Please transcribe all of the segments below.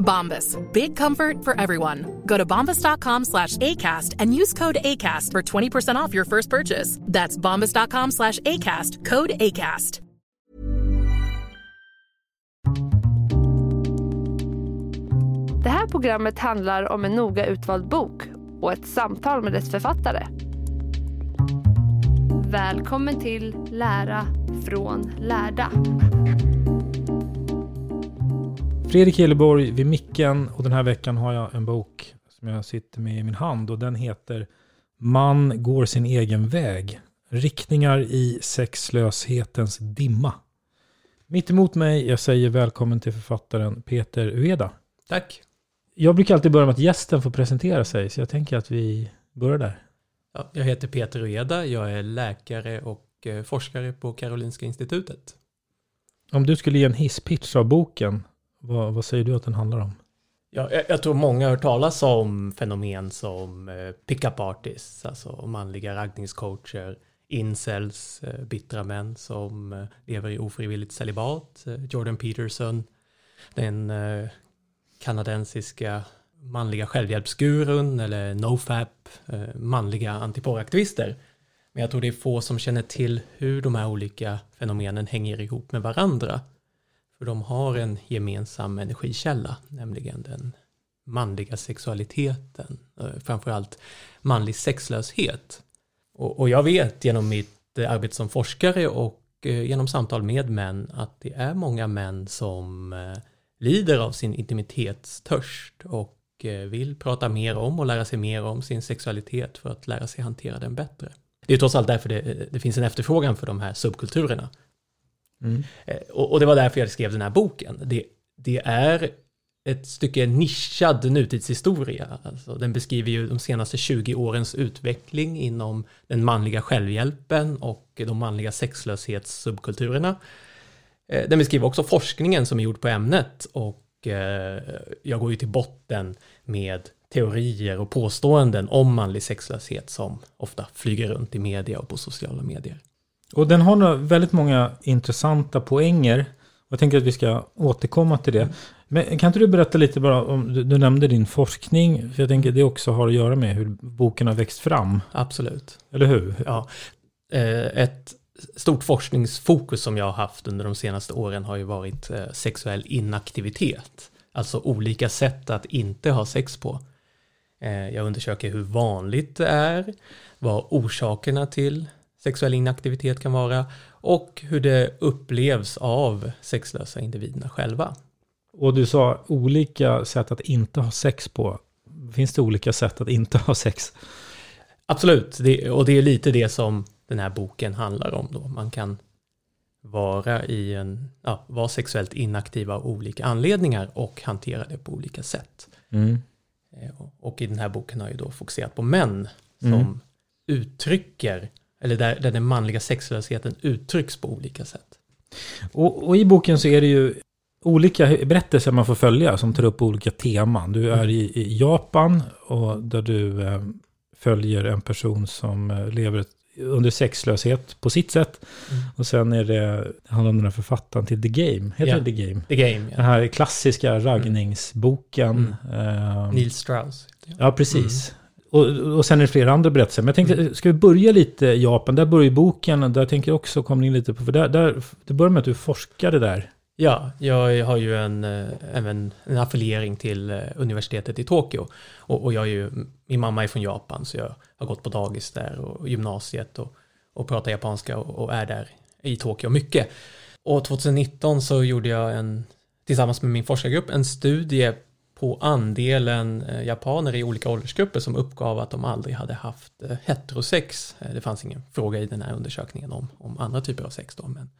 Bombas. Big comfort for everyone. Go to bombas.com slash ACAST and use code ACAST for 20% off your first purchase. That's bombas.com slash ACAST. Code ACAST. Det här programmet handlar om en noga utvald bok och ett samtal med dess författare. Välkommen till Lära från lärda. Fredrik Hilleborg vid micken och den här veckan har jag en bok som jag sitter med i min hand och den heter Man går sin egen väg. Riktningar i sexlöshetens dimma. Mitt emot mig, jag säger välkommen till författaren Peter Ueda. Tack. Jag brukar alltid börja med att gästen får presentera sig, så jag tänker att vi börjar där. Ja, jag heter Peter Ueda, jag är läkare och eh, forskare på Karolinska Institutet. Om du skulle ge en hisspitch av boken, vad, vad säger du att den handlar om? Ja, jag, jag tror många har hört talas om fenomen som eh, pick-up artists, alltså manliga raggningscoacher, incels, eh, bittra män som eh, lever i ofrivilligt celibat, eh, Jordan Peterson, den eh, kanadensiska manliga självhjälpsgurun eller nofap, eh, manliga antiporraktivister. Men jag tror det är få som känner till hur de här olika fenomenen hänger ihop med varandra. För de har en gemensam energikälla, nämligen den manliga sexualiteten, eh, framförallt manlig sexlöshet. Och, jag vet genom mitt eh, arbete som forskare och eh, genom samtal med män att det är många män som lider av sin intimitetstörst och vill prata mer om och lära sig mer om sin sexualitet för att lära sig hantera den bättre. Det är trots allt därför det, det finns en efterfrågan för de här subkulturerna. Mm. Eh, och, och det var därför jag skrev den här boken. Det, det är ett stycke nischad nutidshistoria. Alltså, den beskriver ju de senaste 20 årens utveckling inom den manliga självhjälpen och de manliga sexlöshetssubkulturerna. Eh, den beskriver också forskningen som är gjord på ämnet och eh, jag går ju till botten med teorier och påståenden om manlig sexlöshet som ofta flyger runt i media och på sociala medier. Och den har väldigt många intressanta poänger. Jag tänker att vi ska återkomma till det. Men kan inte du berätta lite bara om, du, du nämnde din forskning, för jag tänker att det också har att göra med hur boken har växt fram, Absolut. eller hur? Ja, eh, ett stort forskningsfokus som jag har haft under de senaste åren har ju varit eh, sexuell inaktivitet. Alltså olika sätt att inte ha sex på. Eh, Jag undersöker hur vanligt det är, vad orsakerna till sexuell inaktivitet kan vara och hur det upplevs av sexlösa individerna själva. Och du sa olika sätt att inte ha sex på. Finns det olika sätt att inte ha sex? Absolut, det, och det är lite det som den här boken handlar om då. Man kan vara i en, ja, vara sexuellt inaktiv av olika anledningar och hantera det på olika sätt. Mm. Eh, och- Och i den här boken har jag då fokuserat på män som Mm. uttrycker, eller där, där den manliga sexlösheten uttrycks på olika sätt. Och, och i boken så är det ju olika berättelser man får följa som tar upp olika teman. Du är i, i Japan och där du eh, följer en person som eh, lever under sexlöshet på sitt sätt. Mm. Och sen är det, det handlar om den här författaren till The Game. Heter Ja. det The Game? The Game, Den ja. här klassiska raggningsboken. Eh, Neil Strauss. Ja, precis. Och, och sen är det flera andra berättelser. Men jag tänkte, ska vi börja lite i Japan? Där börjar ju boken, där tänker jag också komma in lite på, för där, där, det börjar med att du forskade där. Ja, jag har ju en, eh, även en affiliering till eh, universitetet i Tokyo. Och, och jag är ju, min mamma är från Japan så jag har gått på dagis där och gymnasiet och, och pratar japanska och, och är där i Tokyo mycket. Och 2019 så gjorde jag en, tillsammans med min forskargrupp en studie på andelen eh, japaner i olika åldersgrupper som uppgav att de aldrig hade haft eh, heterosex. Eh, det fanns ingen fråga i den här undersökningen om, om andra typer av sex då, men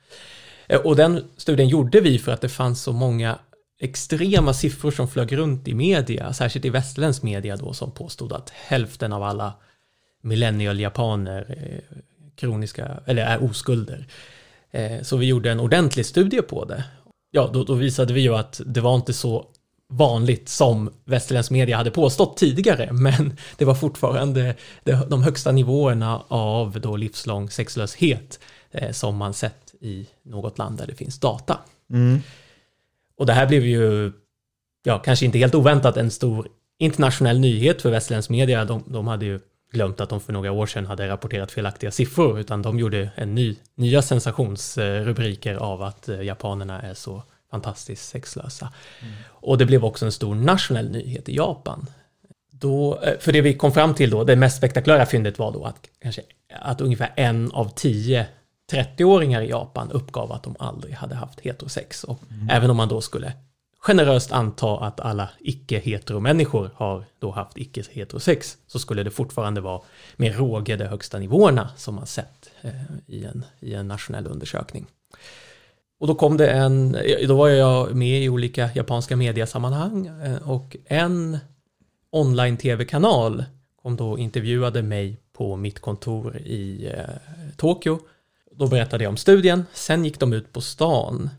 Och den studien gjorde vi för att det fanns så många extrema siffror som flög runt i media, särskilt i västerländsk media då, som påstod att hälften av alla millennial-japaner kroniska, eller är oskulder. Så vi gjorde en ordentlig studie på det. Ja, då, då visade vi ju att det var inte så vanligt som västerländsk media hade påstått tidigare, men det var fortfarande de högsta nivåerna av då livslång sexlöshet eh, som man sett i något land där det finns data. Och det här blev ju, ja, kanske inte helt oväntat en stor internationell nyhet för västerländsk media. De, de hade ju glömt att de för några år sedan hade rapporterat felaktiga siffror, utan de gjorde en ny, nya sensationsrubriker av att eh, japanerna är så fantastiskt sexlösa. Och det blev också en stor nationell nyhet i Japan. Då, eh, för det vi kom fram till då, det mest spektakulära fyndet var då att, kanske, att ungefär en av tio 30-åringar i Japan uppgav att de aldrig hade haft heterosex. Och även om man då skulle generöst anta att alla icke-heteromänniskor har då haft icke-heterosex så skulle det fortfarande vara med råge de högsta nivåerna som man sett eh, i, en, i en nationell undersökning. Och då kom det en, då var jag med i olika japanska mediasammanhang eh, och en online-tv-kanal kom då och intervjuade mig på mitt kontor i eh, Tokyo. Då berättade jag om studien, sen gick de ut på stan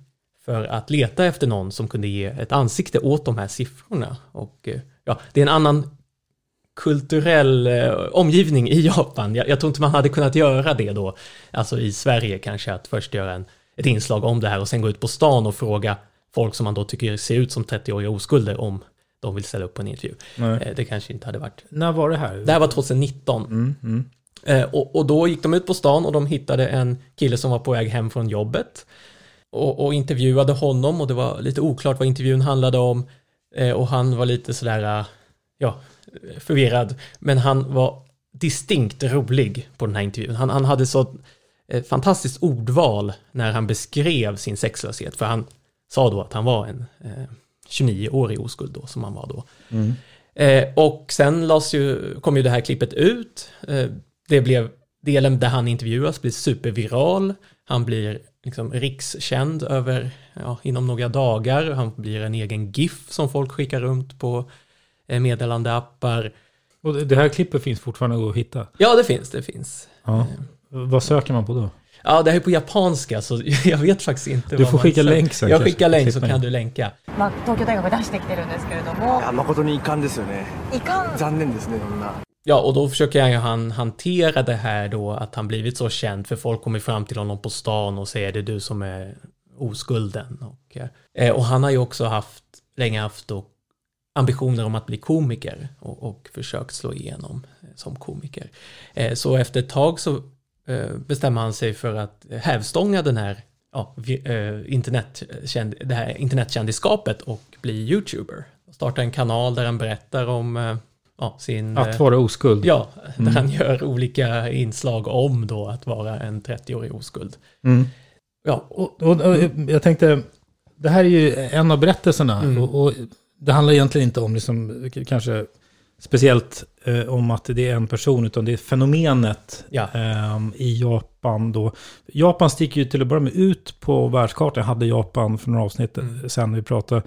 för att leta efter någon som kunde ge ett ansikte åt de här siffrorna. Och eh, ja, det är en annan kulturell eh, omgivning i Japan. Jag, jag tror inte man hade kunnat göra det då, alltså i Sverige kanske, att först göra en, ett inslag om det här och sen gå ut på stan och fråga folk som man då tycker ser ut som 30-åriga oskulder om de vill ställa upp på en intervju. Nej. Eh, Det kanske inte hade varit. När var det här? Det här var 2019. Mm, mm. Eh, och, och då gick de ut på stan och de hittade en kille som var på väg hem från jobbet. Och, och intervjuade honom och det var lite oklart vad intervjun handlade om. Eh, och han var lite sådär, ja, förvirrad. Men han var distinkt rolig på den här intervjun. Han, han hade så fantastiskt ordval när han beskrev sin sexlöshet. För han sa då att han var en eh, 29-årig oskuld då, som han var då. Eh, och sen lades ju, kom ju det här klippet ut. Eh, det blev delen där han intervjuas blir superviral. Han blir liksom rikskänd över, ja, inom några dagar. Han blir en egen GIF som folk skickar runt på eh, meddelandeappar. Och det- det här klippet finns fortfarande att hitta. Ja, det finns, det finns. Ja. Vad söker man på då? Ja, det här är på japanska så jag vet faktiskt inte. Du får skicka länk sen. Jag skickar länk så kan du länka. Ja, och då försöker ju han hantera det här då att han blivit så känd för folk kommer fram till honom på stan och säger det är du som är oskulden. Och, eh, och han har ju också haft, länge haft då, ambitioner om att bli komiker och, och försökt slå igenom eh, som komiker. Eh, så efter ett tag så bestämmer han sig för att hävstånga den här ja, eh, internetkänd, det här internetkändisskapet och bli YouTuber. Starta en kanal där han berättar om eh, ja, sin... eh, Att vara oskuld? Ja, där han gör olika inslag om då att vara en 30-årig oskuld. Mm. Ja, Och, och, och jag tänkte, det här är ju en av berättelserna. Mm. Och, och det handlar egentligen inte om liksom, kanske speciellt eh, om att det är en person, utan det är fenomenet Ja. ehm, i Japan. Då. Japan sticker ju till att börja med ut på världskartan. Jag hade Japan för några avsnitt Mm. sen vi pratade.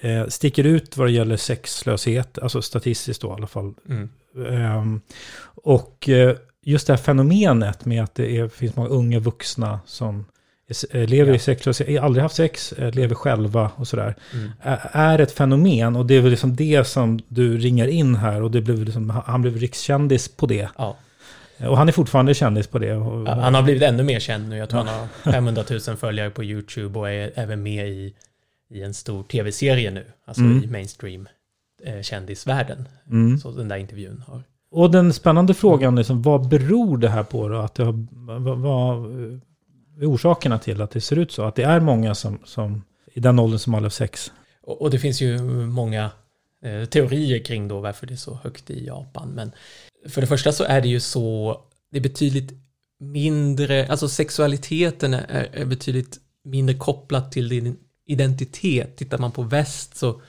Eh, sticker ut vad det gäller sexlöshet, alltså statistiskt då i alla fall. mm, Ehm, och eh, just det här fenomenet med att det är, finns många unga vuxna som eh, lever Ja. i sexlöshet, aldrig haft sex, eh, lever själva och sådär, mm. är ett fenomen. Och det är väl liksom det som du ringar in här. Och det blev liksom, han blev rikskändis på det. ja. Och han är fortfarande kändis på det. Ja, Han har blivit ännu mer känd nu. Jag tror han har 500 000 följare på YouTube och är även med i, i en stor tv-serie nu. Alltså Mm. i mainstream eh, kändisvärlden. Mm. Så den där intervjun har. Och den spännande frågan, liksom, vad beror det här på då? Att det har, vad, vad orsakerna till att det ser ut så? Att det är många som, som i den åldern som har sex? Och, och det finns ju många eh, teorier kring då varför det är så högt i Japan. Men för det första så är det ju så, det är betydligt mindre, alltså sexualiteten är, är betydligt mindre kopplat till din identitet. Tittar man på väst så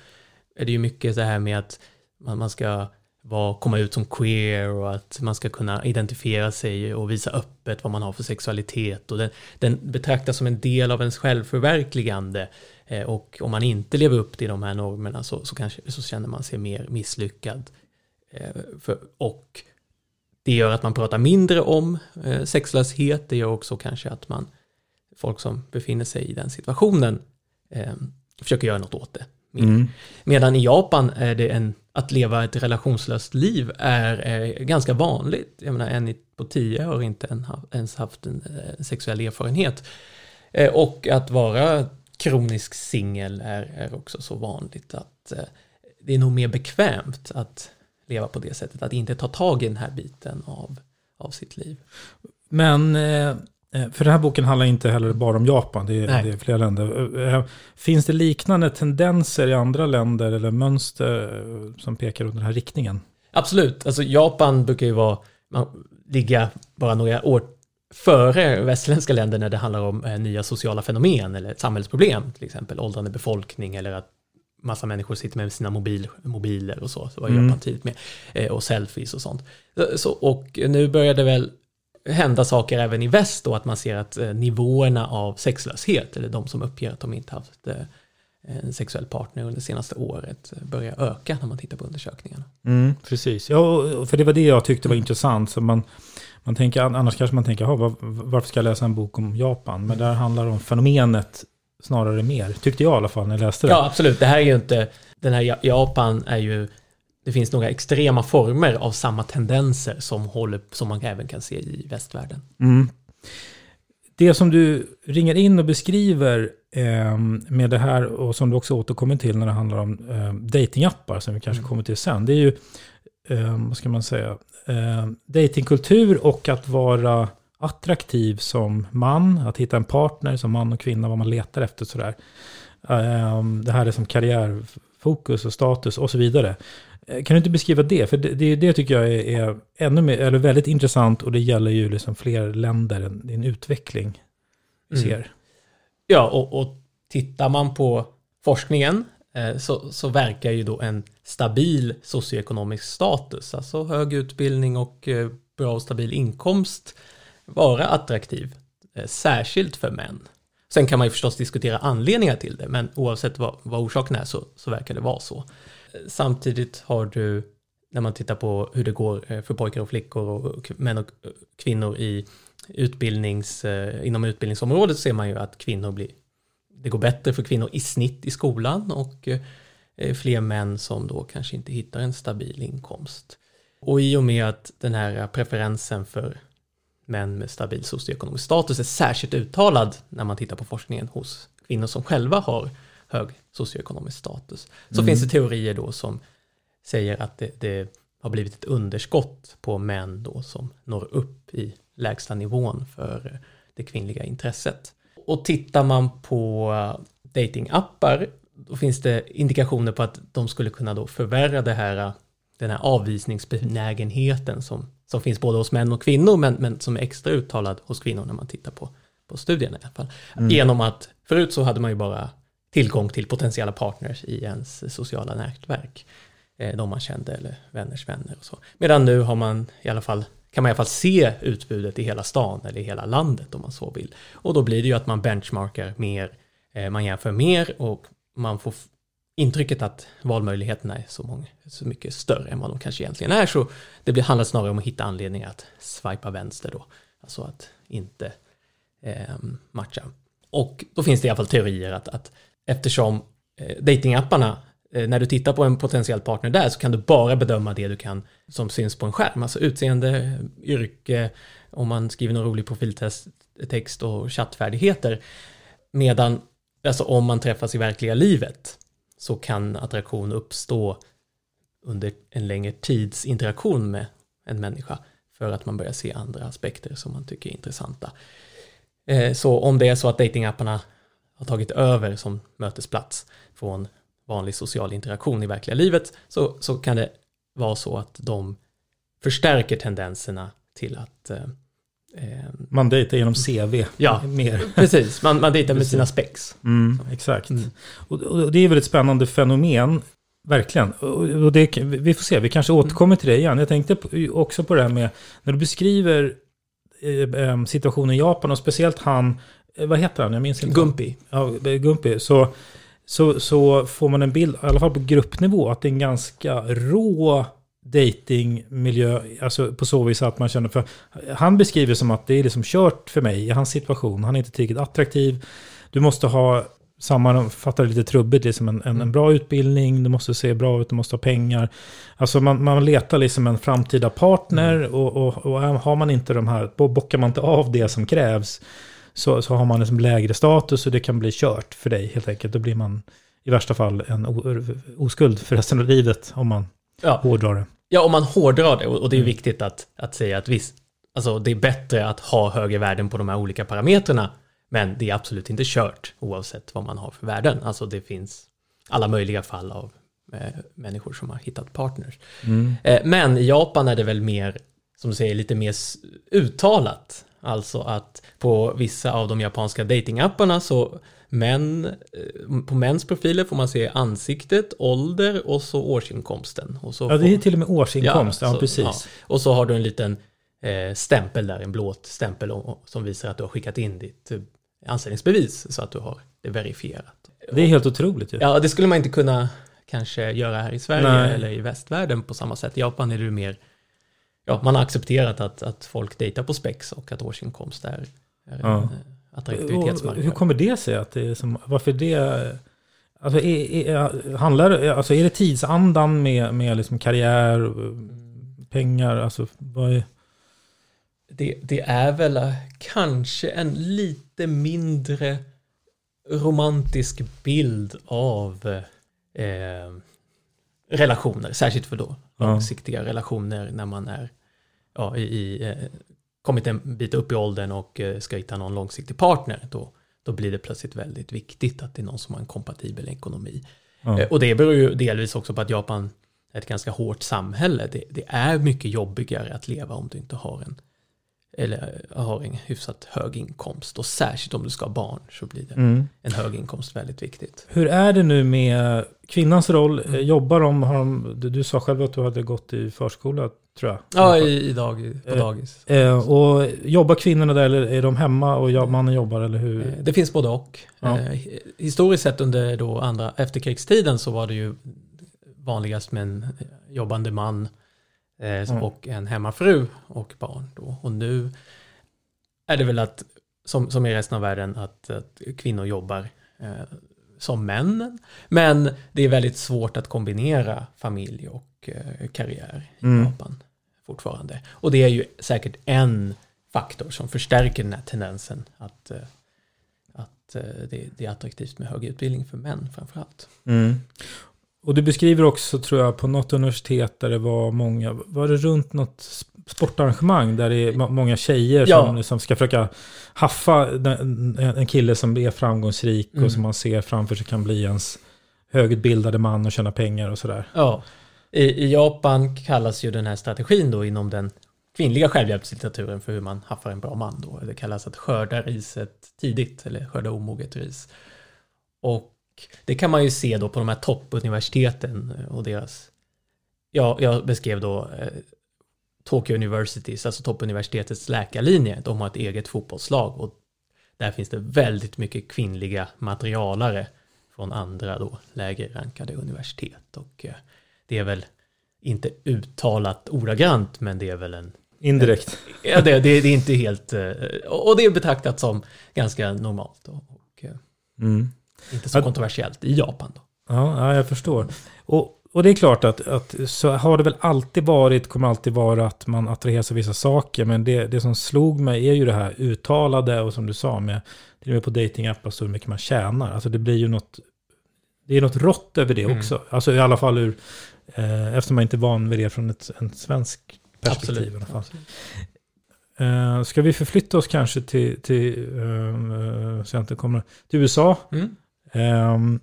är det ju mycket så här med att man, man ska vara, komma ut som queer och att man ska kunna identifiera sig och visa öppet vad man har för sexualitet och den, den betraktas som en del av ens självförverkligande Eh, och om man inte lever upp till de här normerna så, så, kanske, så känner man sig mer misslyckad. Eh, för, och det gör att man pratar mindre om eh, sexlöshet, det gör också kanske att man, folk som befinner sig i den situationen, eh, försöker göra något åt det. Mm. Medan i Japan är det en, att leva ett relationslöst liv är, är ganska vanligt. Jag menar, en på tio har inte ens haft en, eh, sexuell erfarenhet. Eh, och att vara kronisk singel är, är också så vanligt att det är nog mer bekvämt att leva på det sättet, att inte ta tag i den här biten av, av sitt liv. Men, eh, för den här boken handlar inte heller bara om Japan, det är, det är flera länder. Eh, Finns det liknande tendenser i andra länder eller mönster eh, som pekar åt den här riktningen? Absolut, alltså Japan brukar ju vara, man, ligga bara några år före västerländska länder när det handlar om eh, nya sociala fenomen eller samhällsproblem, till exempel åldrande befolkning eller att massa människor sitter med sina mobil, mobiler och så, så var Mm. Japan tidigt med, eh, och selfies och sånt. Så- och nu börjar det väl hända saker även i väst då, att man ser att eh, nivåerna av sexlöshet, eller de som uppger att de inte haft eh, en sexuell partner under det senaste året, eh, börjar öka när man tittar på undersökningarna. Mm, precis, ja, för det var det jag tyckte var intressant. Så man, man tänker, annars kanske man tänker, "Jaha, var, varför ska jag läsa en bok om Japan? Men där handlar det om fenomenet snarare mer, tyckte jag i alla fall när jag läste det. Ja, absolut. Det här är ju inte, den här Ja- Japan är ju, det finns några extrema former av samma tendenser som, håller, som man även kan se i västvärlden. Mm. Det som du ringer in och beskriver eh, med det här och som du också återkommer till när det handlar om eh, datingappar som vi kanske Mm. kommer till sen. Det är ju, eh, vad ska man säga, eh, datingkultur och att vara attraktiv som man, att hitta en partner som man och kvinna, vad man letar efter sådär. Eh, det här är som karriärfokus och status och så vidare. Eh, Kan du inte beskriva det? För det, det, det tycker jag är, är ännu mer, eller väldigt intressant och det gäller ju liksom fler länder, det är en utveckling vi Mm. ser. Ja, och, och tittar man på forskningen eh, så, så verkar ju då en stabil socioekonomisk status, alltså hög utbildning och eh, bra och stabil inkomst, vara attraktiv, särskilt för män. Sen kan man ju förstås diskutera anledningar till det, men oavsett vad, vad orsaken är så, så verkar det vara så. Samtidigt har du, när man tittar på hur det går eh, för pojkar och flickor och män och eh, kvinnor i utbildnings, eh, inom utbildningsområdet ser man ju att kvinnor blir, det går bättre för kvinnor i snitt i skolan och fler män som då kanske inte hittar en stabil inkomst. Och i och med att den här preferensen för män med stabil socioekonomisk status är särskilt uttalad när man tittar på forskningen hos kvinnor som själva har hög socioekonomisk status. Så Mm. finns det teorier då som säger att det, det har blivit ett underskott på män då som når upp i lägsta nivån för det kvinnliga intresset. Och tittar man på eh, datingappar då finns det indikationer på att de skulle kunna då förvärra det här, eh, den här avvisningsbenägenheten som, som finns både hos män och kvinnor men, men som är extra uttalad hos kvinnor när man tittar på, på studierna i alla fall. Mm. Genom att förut så hade man ju bara tillgång till potentiella partners i ens sociala nätverk. Eh, de man kände eller vänners vänner och så. Medan nu har man i alla fall kan man i alla fall se utbudet i hela stan eller i hela landet om man så vill. Och då blir det ju att man benchmarkar mer, eh, man jämför mer och man får intrycket att valmöjligheterna är så, många, så mycket större än vad de kanske egentligen är. Så det blir, handlar snarare om att hitta anledningar att swipa vänster då. Alltså att inte eh, matcha. Och då finns det i alla fall teorier att, att eftersom eh, datingapparna eh, när du tittar på en potentiell partner där så kan du bara bedöma det du kan som syns på en skärm. Alltså utseende, yrke, om man skriver någon rolig profiltext och chattfärdigheter. Medan, alltså om man träffas i verkliga livet så kan attraktion uppstå under en längre tids interaktion med en människa för att man börjar se andra aspekter som man tycker är intressanta. Eh, så om det är så att datingapparna har tagit över som mötesplats från vanlig social interaktion i verkliga livet så, så kan det vara så att de förstärker tendenserna till att eh, eh man dejtar genom CV. Ja, mer. precis. Man, man dejtar med sina spex. Mm, exakt. Mm. Och, och, det är väl ett spännande fenomen. Verkligen. Och det, vi får se, vi kanske återkommer till det igen. Jag tänkte också på det här med, när du beskriver eh, eh, situationen i Japan och speciellt han, vad heter han? Jag minns inte. Gumpi. Ja, Gumpi. Så, så, så får man en bild, i alla fall på gruppnivå, att det är en ganska rå datingmiljö, alltså på så vis att man känner för, han beskriver som att det är liksom kört för mig i hans situation, han är inte tillräckligt attraktiv, du måste ha sammanfattar lite trubbigt, liksom en, en, en, bra utbildning, du måste se bra ut, du måste ha pengar. Alltså man, man letar liksom en framtida partner mm. och, och, och, har man inte de här, bockar man inte av det som krävs så, så har man liksom lägre status och det kan bli kört för dig helt enkelt. Då blir man i värsta fall en oskuld för resten av livet om man ja. hårdrar det. Ja, om man hårdrar det och det är mm. viktigt att, att säga att visst, alltså det är bättre att ha högre värden på de här olika parametrarna men det är absolut inte kört oavsett vad man har för värden. Alltså det finns alla möjliga fall av eh, människor som har hittat partners. Mm. Eh, men i Japan är det väl mer, som du säger, lite mer uttalat. Alltså att på vissa av de japanska datingapparna så män, eh, på mäns profiler får man se ansiktet, ålder och så årsinkomsten. Och så ja, det är till och med årsinkomst, ja, ja så, precis. Ja. Och så har du en liten eh, stämpel där, en blåt stämpel som visar att du har skickat in ditt anställningsbevis så att du har det verifierat. Det är helt otroligt ju. Ja, det skulle man inte kunna kanske göra här i Sverige Nej. eller i västvärlden på samma sätt. I Japan är det mer, ja, man har accepterat att, att folk dejtar på spex och att årsinkomst är, är ja. en eh, attraktivitetsmarknad. Hur kommer det sig att det är som, varför det, alltså är, är, handlar, alltså är det tidsandan med, med liksom karriär, pengar, alltså vad är det, det är väl kanske en lite mindre romantisk bild av eh, relationer, särskilt för då långsiktiga ja. relationer när man är ja, i, eh, kommit en bit upp i åldern och eh, ska hitta någon långsiktig partner. Då, då blir det plötsligt väldigt viktigt att det är någon som har en kompatibel ekonomi. Ja. Eh, och det beror ju delvis också på att Japan är ett ganska hårt samhälle. Det, det är mycket jobbigare att leva om du inte har en eller har en hyfsat hög inkomst och särskilt om du ska ha barn så blir det mm. en hög inkomst väldigt viktigt. Hur är det nu med kvinnans roll? Mm. Jobbar de, har de, du sa själv att du hade gått i förskola tror jag. Ja, i, i dag, på eh, dagis. Eh, och jobbar kvinnorna där eller är de hemma och mannen jobbar eller hur? Eh, det finns både och. Ja. Eh, historiskt sett under då andra efterkrigstiden så var det ju vanligast med en jobbande man Eh, mm. Och en hemmafru och barn då. Och nu är det väl att, som, som i resten av världen, att, att kvinnor jobbar eh, som männen. Men det är väldigt svårt att kombinera familj och eh, karriär i mm. Japan fortfarande. Och det är ju säkert en faktor som förstärker den här tendensen att, eh, att eh, det, det, är attraktivt med hög utbildning för män framförallt. Mm. Och du beskriver också, tror jag, på något universitet där det var många, var det runt något sportarrangemang där det är många tjejer ja. som, som ska försöka haffa en kille som är framgångsrik mm. och som man ser framför sig kan bli ens högutbildade man och tjäna pengar och sådär. Ja, I, i Japan kallas ju den här strategin då inom den kvinnliga självhjälpslitteraturen för hur man haffar en bra man då. Det kallas att skörda riset tidigt eller skörda omoget ris. Och det kan man ju se då på de här toppuniversiteten och deras, ja, jag beskrev då eh, Tokyo Universities, alltså toppuniversitetets läkarlinje, de har ett eget fotbollslag och där finns det väldigt mycket kvinnliga materialare från andra då lägre rankade universitet och eh, det är väl inte uttalat ordagrant men det är väl en Indirekt. En, ja, det, det, det, är inte helt... Eh, och det är betraktat som ganska normalt. Och, och, mm. Inte så kontroversiellt i Japan då. Ja, ja jag förstår. Och, och det är klart att, att så har det väl alltid varit, kommer alltid vara att man attraheras av vissa saker. Men det, det som slog mig är ju det här uttalade och som du sa med, till och med på datingappar så mycket man tjänar. Alltså det blir ju något, det är något rått över det mm. också. Alltså i alla fall ur, eh, eftersom man inte är van vid det från ett, en svensk perspektiv Absolut. i alla fall. Uh, ska vi förflytta oss kanske till, till, uh, så jag inte kommer, till USA? Mm. Um,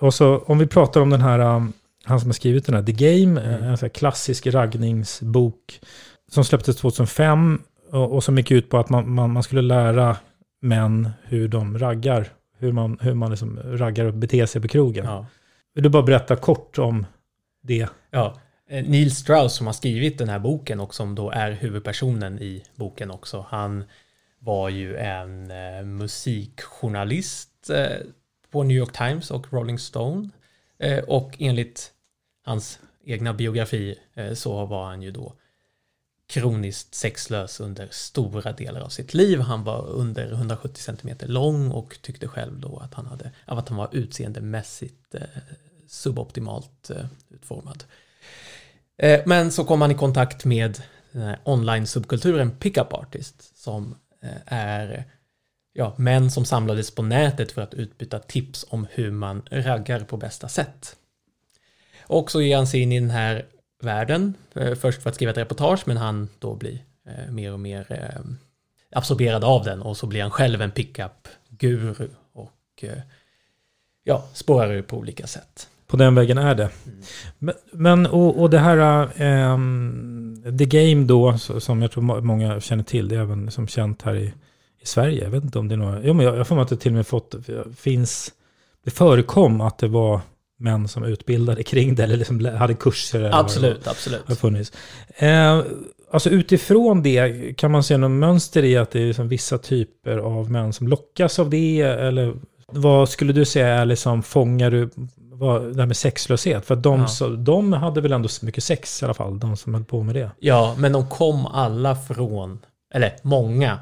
och så om vi pratar om den här, um, han som har skrivit den här, The Game, mm. en här klassisk raggningsbok som släpptes 2005 och, och som gick ut på att man, man, man, skulle lära män hur de raggar, hur man, hur man liksom raggar och beter sig på krogen. Ja. Vill du bara berätta kort om det? Ja, Eh, Neil Strauss som har skrivit den här boken och som då är huvudpersonen i boken också. Han var ju en eh, musikjournalist eh, på New York Times och Rolling Stone. Eh, och enligt hans egna biografi eh, så var han ju då kroniskt sexlös under stora delar av sitt liv. Han var under 170 cm lång och tyckte själv då att han, hade, att han var utseendemässigt eh, suboptimalt utformad. Men så kom han i kontakt med online-subkulturen Pickup Artist som är ja, män som samlades på nätet för att utbyta tips om hur man raggar på bästa sätt. Och så ger han sig in i den här världen, eh, först för att skriva ett reportage, men han då blir mer och mer absorberad av den och så blir han själv en pickup-guru och ja, spårar ur på olika sätt på den vägen är det. Men, men och, och det här, um, The Game då, som jag tror många känner till, det är även som känt här i, i Sverige. Jag vet inte om det är några, jo, men jag, jag får att det till och med fått, finns, det förekom att det var män som utbildade kring det, eller liksom hade kurser. Absolut, absolut. Har funnits. Eh, alltså utifrån det, kan man se något mönster i att det är liksom vissa typer av män som lockas av det? Eller vad skulle du säga är liksom, fångar du var det här med sexlöshet. För de, ja. så, de hade väl ändå så mycket sex i alla fall, de som höll på med det. Ja, men de kom alla från, eller många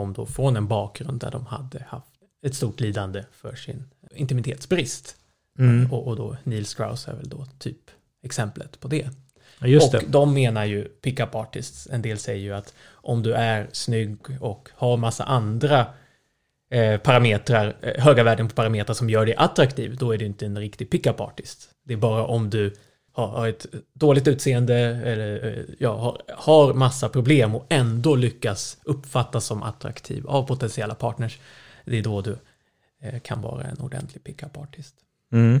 kom då från en bakgrund där de hade haft ett stort lidande för sin intimitetsbrist. Mm. Och, och, då Neil Strauss är väl då typ exemplet på det. Ja, och det. de menar ju, pickup artists, en del säger ju att om du är snygg och har massa andra eh, parametrar, eh, höga värden på parametrar som gör dig attraktiv, då är du inte en riktig pickup artist. Det är bara om du har, ett dåligt utseende eller eh, ja, har, har massa problem och ändå lyckas uppfattas som attraktiv av potentiella partners. Det är då du eh, kan vara en ordentlig pickup artist. Mm.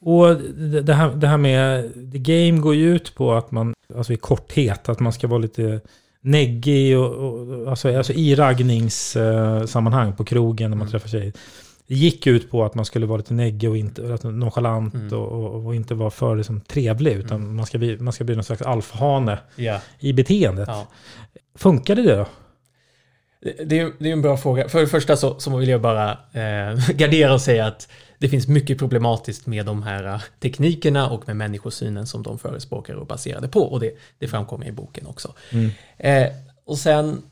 Och det här, det här med the game går ju ut på att man, alltså i korthet, att man ska vara lite neggig och, och alltså, alltså i raggningssammanhang på krogen när man mm. träffar tjejer. Det gick ut på att man skulle vara lite neggig och inte, nonchalant mm. och, och, inte vara för liksom, trevlig. Utan mm. man, ska bli, man ska bli någon slags alfahane yeah. i beteendet. Ja. Funkade det då? Det är, det är en bra fråga. För det första så, så vill jag bara eh, gardera och säga att det finns mycket problematiskt med de här äh, teknikerna och med människosynen som de förespråkar och baserade på. Och det, det framkommer i boken också. Mm. Eh, och sen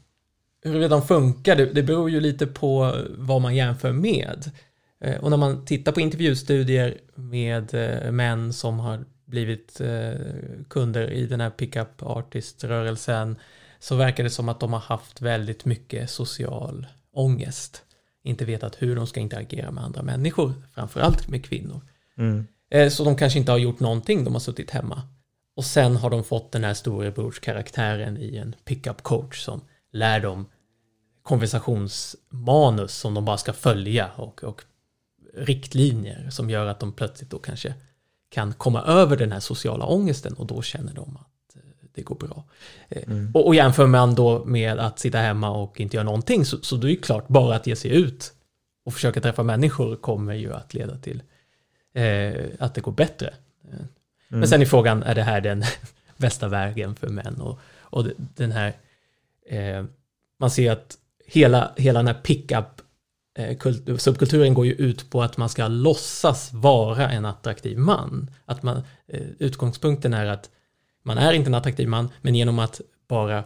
hur de funkar, det, det beror ju lite på vad man jämför med. Eh, och när man tittar på intervjustudier med eh, män som har blivit eh, kunder i den här pickup artist-rörelsen så verkar det som att de har haft väldigt mycket social ångest inte vetat hur de ska interagera med andra människor, framförallt med kvinnor. Mm. Så de kanske inte har gjort någonting, de har suttit hemma. Och sen har de fått den här storebrorskaraktären i en pickup coach som lär dem konversationsmanus som de bara ska följa och, och riktlinjer som gör att de plötsligt då kanske kan komma över den här sociala ångesten och då känner de att det går bra. Eh, mm. Och, och jämför man då med att sitta hemma och inte göra någonting så, så då är det klart, bara att ge sig ut och försöka träffa människor kommer ju att leda till eh, att det går bättre. Eh, mm. Men sen är frågan, är det här den bästa vägen för män? Och, och den här, eh, man ser att hela, hela den här pickup eh, subkulturen går ju ut på att man ska låtsas vara en attraktiv man. Att man, eh, utgångspunkten är att man är inte en attraktiv man, men genom att bara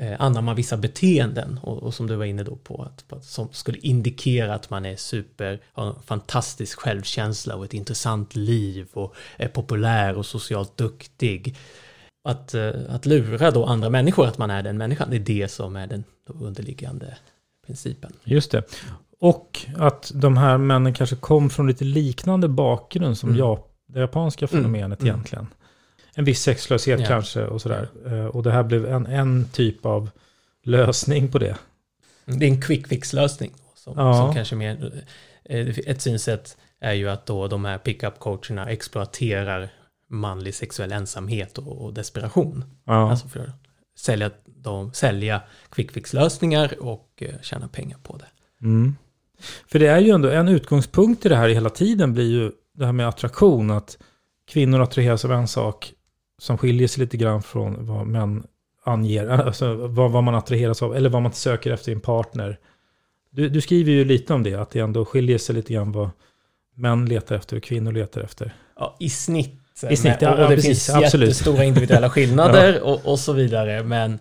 eh, anamma vissa beteenden och, och, som du var inne då på, att, på, som skulle indikera att man är super, har en fantastisk självkänsla och ett intressant liv och är populär och socialt duktig. Att, eh, att lura då andra människor att man är den människan, det är det som är den underliggande principen. Just det. Och att de här männen kanske kom från lite liknande bakgrund som mm. det japanska mm. fenomenet mm. egentligen. En viss sexlöshet ja. kanske och sådär. Eh, och det här blev en, en typ av lösning på det. Det är en quick fix-lösning. Som, ja. som kanske mer, eh, ett synsätt är ju att då de här pickup-coacherna exploaterar manlig sexuell ensamhet och, och desperation. Ja. Alltså för att sälja, de, sälja quick fix-lösningar och uh, tjäna pengar på det. Mm. För det är ju ändå en utgångspunkt i det här hela tiden blir ju det här med attraktion. Att kvinnor attraheras av en sak som skiljer sig lite grann från vad män anger. Alltså vad, vad man attraheras av eller vad man söker efter i en partner. Du, du, skriver ju lite om det, att det ändå skiljer sig lite grann vad män letar efter och kvinnor letar efter. Ja, i snitt. I snitt, ja, och det precis, finns absolut. jättestora individuella skillnader ja. och, och så vidare. Men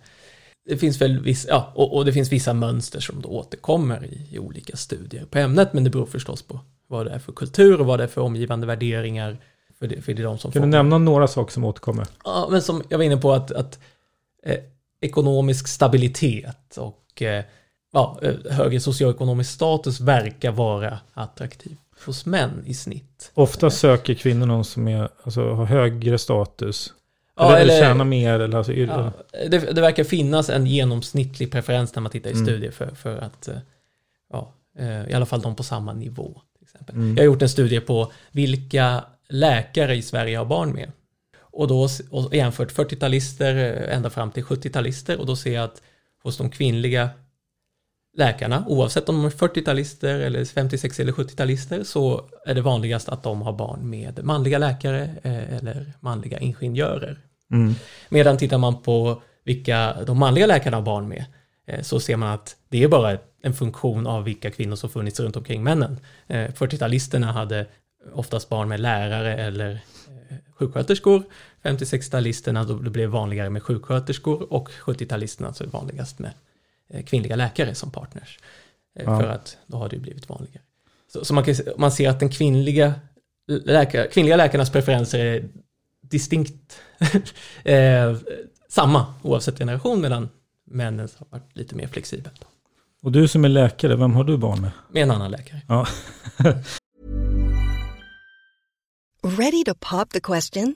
det finns väl viss, ja, och, och, det finns vissa mönster som då återkommer i, i, olika studier på ämnet, men det beror förstås på vad det är för kultur och vad det är för omgivande värderingar. För det, för det är de som kan får... du nämna några saker som återkommer? Ja, men som jag var inne på att, att eh, ekonomisk stabilitet och eh, ja, eh, högre socioekonomisk status verkar vara attraktiv hos män i snitt. Ofta söker kvinnor någon som är, alltså, har högre status Ja, eller, eller tjäna mer. Eller alltså, ja, det, det, verkar finnas en genomsnittlig preferens när man tittar i mm. studier för, för att, eh, ja, eh, i alla fall de på samma nivå. Till exempel. Mm. Jag har gjort en studie på vilka läkare i Sverige har barn med. Och då och jämfört 40-talister eh, ända fram till 70-talister och då ser jag att hos de kvinnliga läkarna, oavsett om de är 40-talister eller 56 eller 70-talister, så är det vanligast att de har barn med manliga läkare eller manliga ingenjörer. Mm. Medan tittar man på vilka de manliga läkarna har barn med eh, så ser man att det är bara en funktion av vilka kvinnor som funnits runt omkring männen. 40-talisterna eh, hade oftast barn med lärare eller eh, sjuksköterskor. 50-60-talisterna då det blev vanligare med sjuksköterskor och 70-talisterna så vanligast med kvinnliga läkare som partners. Ja. För att då har det blivit vanligare. Så, så man, kan, man ser att den kvinnliga, läkare, kvinnliga läkarnas preferenser är distinkt eh, samma oavsett generation medan männen har varit lite mer flexibelt. Och du som är läkare, vem har du barn med? Med en annan läkare. Ja. Ready to pop the question?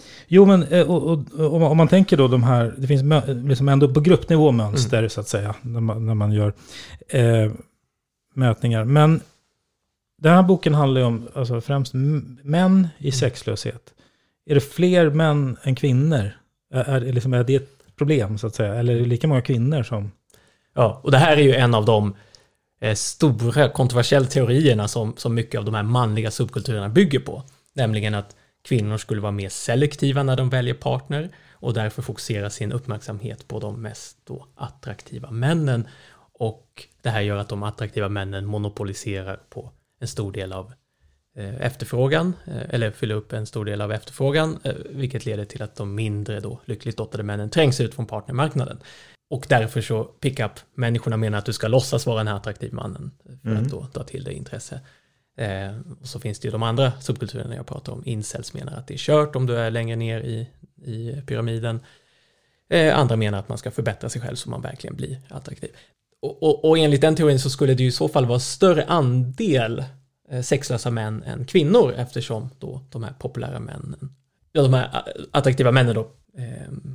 Jo, men eh, och, och, om man tänker då de här, det finns liksom ändå på gruppnivå mönster mm. så att säga, när man, när man gör eh, mätningar. Men den här boken handlar ju om alltså, främst män i mm. sexlöshet. Är det fler män än kvinnor? Är, är, liksom, är det ett problem så att säga? Eller är det lika många kvinnor som... Ja, och det här är ju en av de eh, stora kontroversiella teorierna som, som mycket av de här manliga subkulturerna bygger på. Nämligen att kvinnor skulle vara mer selektiva när de väljer partner och därför fokusera sin uppmärksamhet på de mest attraktiva männen. Och det här gör att de attraktiva männen monopoliserar på en stor del av eh, efterfrågan, eh, eller fyller upp en stor del av efterfrågan, eh, vilket leder till att de mindre då lyckligt lottade männen trängs ut från partnermarknaden. Och därför så pickup-människorna menar att du ska låtsas vara den här attraktiva mannen för Mm. att då dra till dig intresse. Eh, och så finns det ju de andra subkulturerna jag pratar om. Incels menar att det är kört om du är längre ner i, i pyramiden. Eh, andra menar att man ska förbättra sig själv så man verkligen blir attraktiv. Och, och, och enligt den teorin så skulle det ju i så fall vara större andel eh, sexlösa män än kvinnor eftersom då de här populära männen, ja de här attraktiva männen då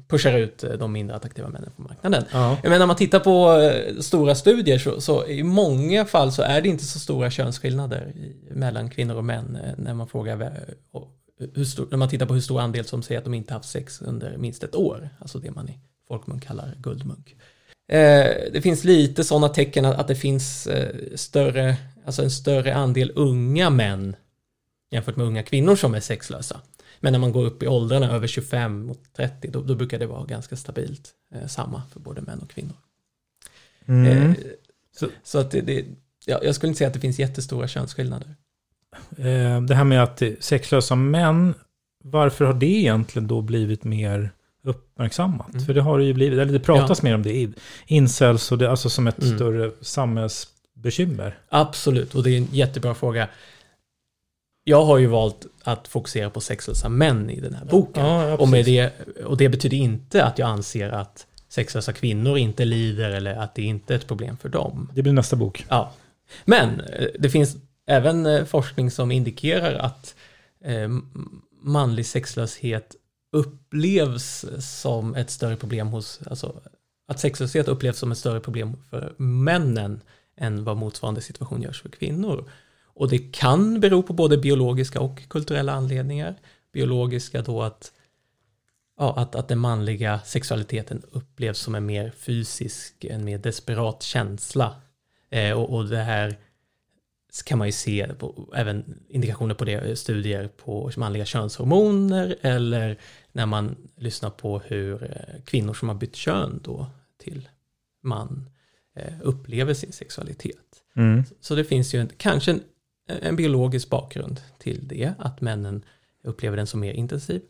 pushar ut eh, de mindre attraktiva männen på marknaden. Ja. Menar, när man tittar på eh, stora studier så, så i många fall så är det inte så stora könsskillnader mellan kvinnor och män eh, när man frågar stor, när man tittar på hur stor andel som säger att de inte haft sex under minst ett år, alltså det man i folkmun kallar guldmunk. Det finns lite sådana tecken att, det finns större, alltså en större andel unga män jämfört med unga kvinnor som är sexlösa. Men när man går upp i åldrarna över 25 mot 30 då, då brukar det vara ganska stabilt eh, samma för både män och kvinnor. Mm. Eh, så, så att det, det, ja, jag skulle inte säga att det finns jättestora könsskillnader. Eh, Det här med att sexlösa män, varför har det egentligen då blivit mer uppmärksammat? Mm. För det har det ju blivit, eller det pratas mer om det, incels och det, alltså som ett Mm. större samhällsbekymmer. Absolut, och det är en jättebra fråga. Jag har ju valt att fokusera på sexlösa män i den här boken. Ja, ja, och, med det, och det betyder inte att jag anser att sexlösa kvinnor inte lider eller att det inte är ett problem för dem. Det blir nästa bok. Ja. Men eh, det finns även eh, forskning som indikerar att eh, manlig sexlöshet upplevs som ett större problem hos, alltså att sexlöshet upplevs som ett större problem för männen än vad motsvarande situation görs för kvinnor. Och det kan bero på både biologiska och kulturella anledningar. Biologiska då att, ja, att, att den manliga sexualiteten upplevs som en mer fysisk, en mer desperat känsla. Eh, och, och det här kan man ju se på, även indikationer på det, eh, studier på manliga könshormoner eller när man lyssnar på hur eh, kvinnor som har bytt kön då till man eh, upplever sin sexualitet. Mm. Så det finns ju en, kanske en, en biologisk bakgrund till det, att männen upplever den som mer intensiv.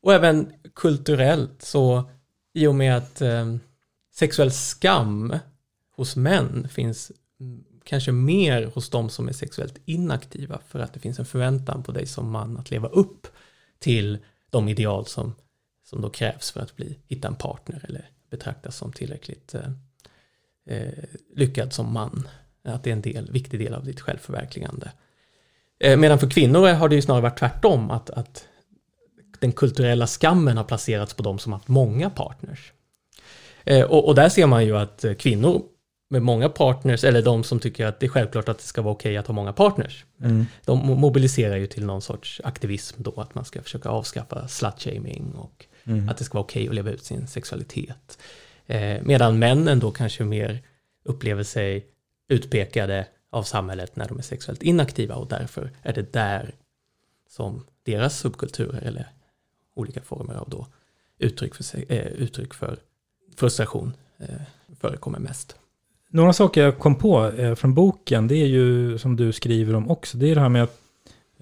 Och även kulturellt, så i och med att eh, sexuell skam hos män finns kanske mer hos de som är sexuellt inaktiva för att det finns en förväntan på dig som man att leva upp till de ideal som, som då krävs för att bli, hitta en partner eller betraktas som tillräckligt eh, eh, lyckad som man. Att det är en del, viktig del av ditt självförverkligande. Eh, medan för kvinnor har det ju snarare varit tvärtom, att, att den kulturella skammen har placerats på de som haft många partners. Eh, och, och där ser man ju att kvinnor med många partners, eller de som tycker att det är självklart att det ska vara okej att ha många partners, Mm. de mo- mobiliserar ju till någon sorts aktivism då, att man ska försöka avskaffa slutshaming och Mm. att det ska vara okej att leva ut sin sexualitet. Eh, medan männen då kanske mer upplever sig utpekade av samhället när de är sexuellt inaktiva och därför är det där som deras subkulturer eller olika former av då uttryck för, eh, uttryck för frustration eh, förekommer mest. Några saker jag kom på eh, från boken, det är ju som du skriver om också, det är det här med att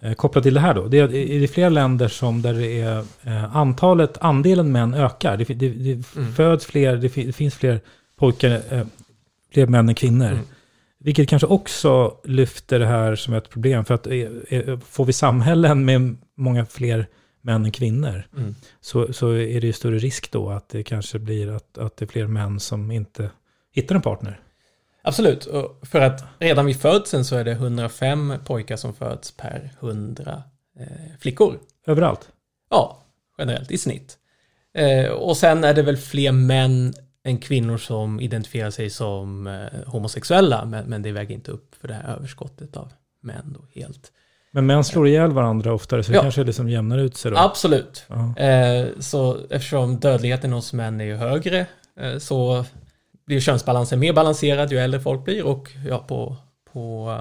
eh, kopplat till det här då, det är i i flera länder som där det är eh, antalet, andelen män ökar. Det, det, det Mm. föds fler, det, det finns fler pojkar, eh, fler män än kvinnor. Mm. Vilket kanske också lyfter det här som ett problem. För att eh, eh, får vi samhällen med många fler män än kvinnor Mm. så, så är det ju större risk då att det kanske blir att, att det är fler män som inte hittar en partner. Absolut, och för att redan vid födseln så är det 105 pojkar som föds per 100 eh, flickor. Överallt. Ja, generellt i snitt. Eh, och sen är det väl fler män än kvinnor som identifierar sig som eh, homosexuella, men, men det väger inte upp för det här överskottet av män då helt. Men män slår ihjäl varandra oftare, så det Ja. kanske liksom jämnar ut sig då. Absolut. Ja. Eh, så eftersom dödligheten hos män är ju högre eh, så blir könsbalansen mer balanserad ju äldre folk blir och ja, på, på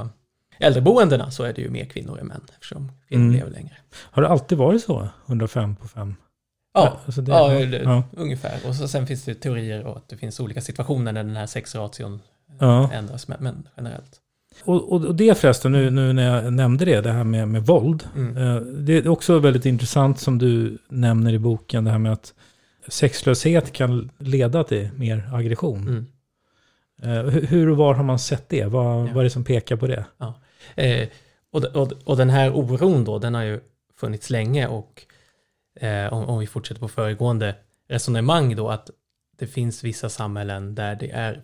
äldreboendena så är det ju mer kvinnor än män eftersom kvinnor Mm. lever längre. Har det alltid varit så? 105 på 5? Ja, Alltså det- ja, ja. ungefär. Och så, sen finns det teorier och att det finns olika situationer när den här sexration Ja. ändras, men, men generellt. Och, och, det förresten, nu, nu när jag nämnde det, det här med, med våld. Mm. Eh, det är också väldigt intressant som du nämner i boken, det här med att sexlöshet kan leda till mer aggression. Mm. Eh, hur, hur och var har man sett det? Vad, Ja. vad är det som pekar på det? Ja. Eh, och, och, och den här oron då, den har ju funnits länge och eh, om, om vi fortsätter på föregående resonemang då att det finns vissa samhällen där det är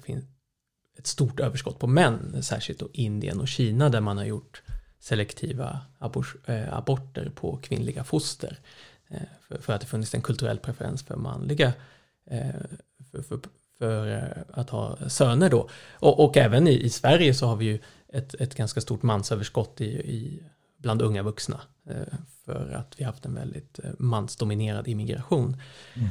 ett stort överskott på män, särskilt då Indien och Kina där man har gjort selektiva abor eh, aborter på kvinnliga foster. Eh, för, för att det funnits en kulturell preferens för manliga eh, för, för, för eh, att ha söner då. Och, och även i, i Sverige så har vi ju ett, ett ganska stort mansöverskott i, i, bland unga vuxna. Eh, för att vi haft en väldigt eh, mansdominerad immigration. Mm.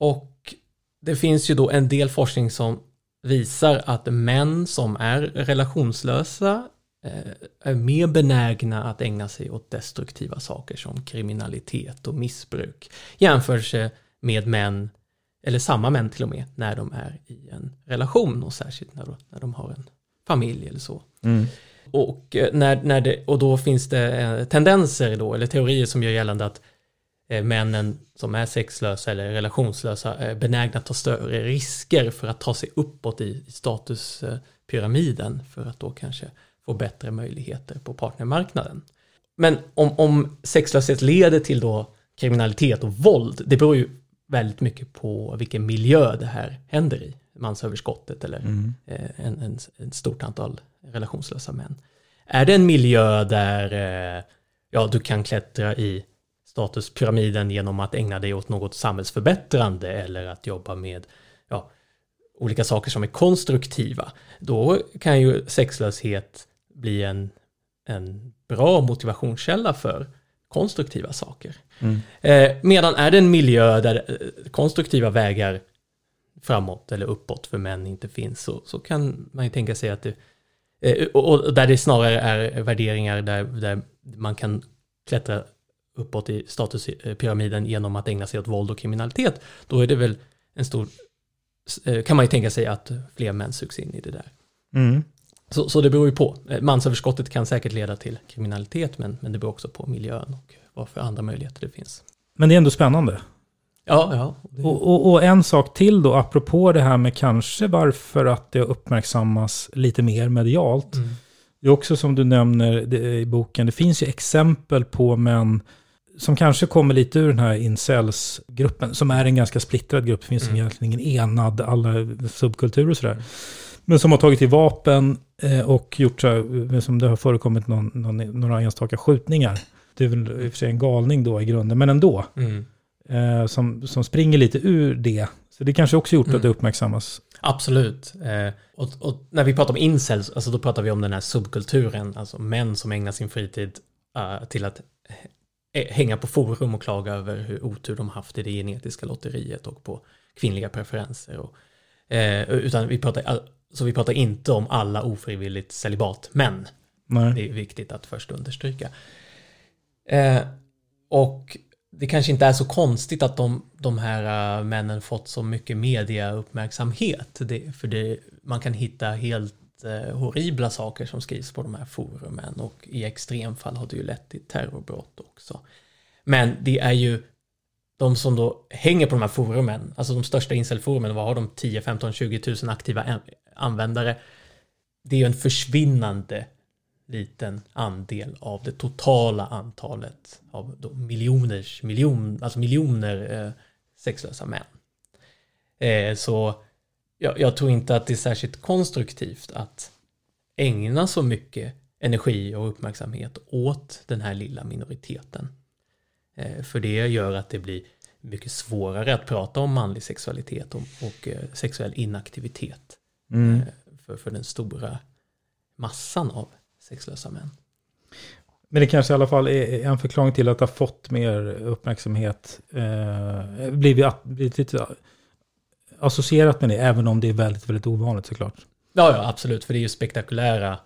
Och det finns ju då en del forskning som visar att män som är relationslösa eh, är mer benägna att ägna sig åt destruktiva saker som kriminalitet och missbruk jämfört med män, eller samma män till och med, när de är i en relation och särskilt när de, när de har en familj eller så. Mm. Och, eh, när, när det, och då finns det eh, tendenser då, eller teorier som gör gällande att eh, männen som är sexlösa eller relationslösa är benägna att ta större risker för att ta sig uppåt i, i statuspyramiden för att då kanske få bättre möjligheter på partnermarknaden. Men om, om sexlöshet leder till då kriminalitet och våld, det beror ju väldigt mycket på vilken miljö det här händer i. Mansöverskottet eller Mm. eh, en, en, ett stort antal relationslösa män. Är det en miljö där eh, ja, du kan klättra i statuspyramiden genom att ägna dig åt något samhällsförbättrande eller att jobba med ja, olika saker som är konstruktiva, då kan ju sexlöshet bli en, en bra motivationskälla för konstruktiva saker. Mm. Eh, medan är det en miljö där eh, konstruktiva vägar framåt eller uppåt för män inte finns så, så kan man ju tänka sig att det eh, och, där det snarare är värderingar där, där man kan klättra uppåt i statuspyramiden genom att ägna sig åt våld och kriminalitet, då är det väl en stor, eh, kan man ju tänka sig att fler män sugs in i det där. Mm. Så, så det beror ju på. Eh, Mansöverskottet kan säkert leda till kriminalitet, men, men det beror också på miljön och vad för andra möjligheter det finns. Men det är ändå spännande. Ja, ja. Och, och, och en sak till då, apropå det här med kanske varför att det uppmärksammas lite mer medialt. Mm. Det är också som du nämner i boken, det finns ju exempel på män som kanske kommer lite ur den här incels-gruppen, som är en ganska splittrad grupp. Det finns Mm. egentligen ingen enad, alla subkulturer och sådär. Men som har tagit till vapen eh, och gjort så här, som det har förekommit någon, någon, några enstaka skjutningar. Det är väl i och för sig en galning då i grunden, men ändå. Mm. Eh, som, som springer lite ur det. Så det kanske också gjort Mm. att det uppmärksammas. Absolut. Eh, och, och när vi pratar om incels, alltså då pratar vi om den här subkulturen, alltså män som ägnar sin fritid eh, till att eh, hänga på forum och klaga över hur otur de haft i det genetiska lotteriet och på kvinnliga preferenser. Och, eh, utan vi pratar, så vi pratar inte om alla ofrivilligt celibatmän. Nej. Det är viktigt att först understryka. Eh, och det kanske inte är så konstigt att de, de här äh, männen fått så mycket mediauppmärksamhet. Det, för det, man kan hitta helt eh, horribla saker som skrivs på de här forumen och i extremfall har det ju lett till terrorbrott också. Men det är ju de som då hänger på de här forumen, alltså de största incelforumen, vad har de 10, 15, 20 tusen aktiva användare? Det är ju en försvinnande liten andel av det totala antalet av då miljoners, miljon, alltså miljoner eh, sexlösa män. Eh, så jag, jag tror inte att det är särskilt konstruktivt att ägna så mycket energi och uppmärksamhet åt den här lilla minoriteten. Eh, för det gör att det blir mycket svårare att prata om manlig sexualitet och, och sexuell inaktivitet Mm. för, för den stora massan av sexlösa män. Men det kanske i alla fall är en förklaring till att det har fått mer uppmärksamhet. Eh, blivit, blivit lite associerat med det, även om det är väldigt, väldigt ovanligt såklart. Ja, ja, absolut, för det är ju spektakulära